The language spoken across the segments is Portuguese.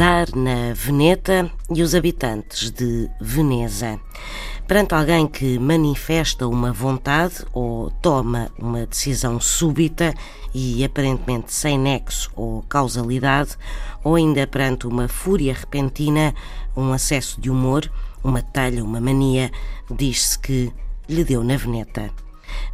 dar na Veneta e os habitantes de Veneza. Perante alguém que manifesta uma vontade ou toma uma decisão súbita e aparentemente sem nexo ou causalidade, ou ainda perante uma fúria repentina, um acesso de humor, uma talha, uma mania, diz-se que lhe deu na veneta.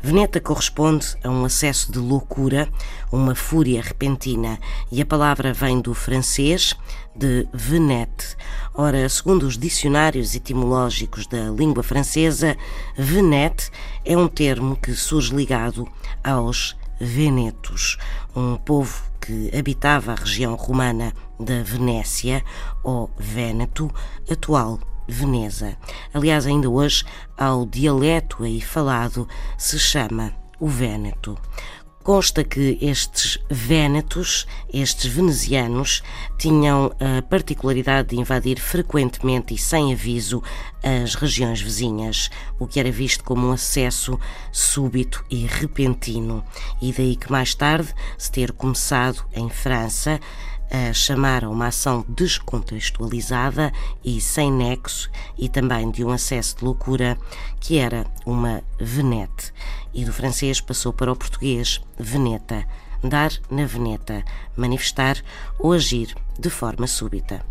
Veneta corresponde a um acesso de loucura, uma fúria repentina, e a palavra vem do francês, de venette. Ora, segundo os dicionários etimológicos da língua francesa, venette é um termo que surge ligado aos venetos, um povo que habitava a região romana da Venécia, ou Véneto, atual Veneza. Aliás, ainda hoje, ao dialeto aí falado, se chama o Véneto. Consta que estes vénetos, estes venezianos, tinham a particularidade de invadir frequentemente e sem aviso as regiões vizinhas, o que era visto como um acesso súbito e repentino. E daí que mais tarde se ter começado em França a chamar a uma ação descontextualizada e sem nexo e também de um acesso de loucura que era uma venete e do francês passou para o português veneta, dar na veneta, manifestar ou agir de forma súbita.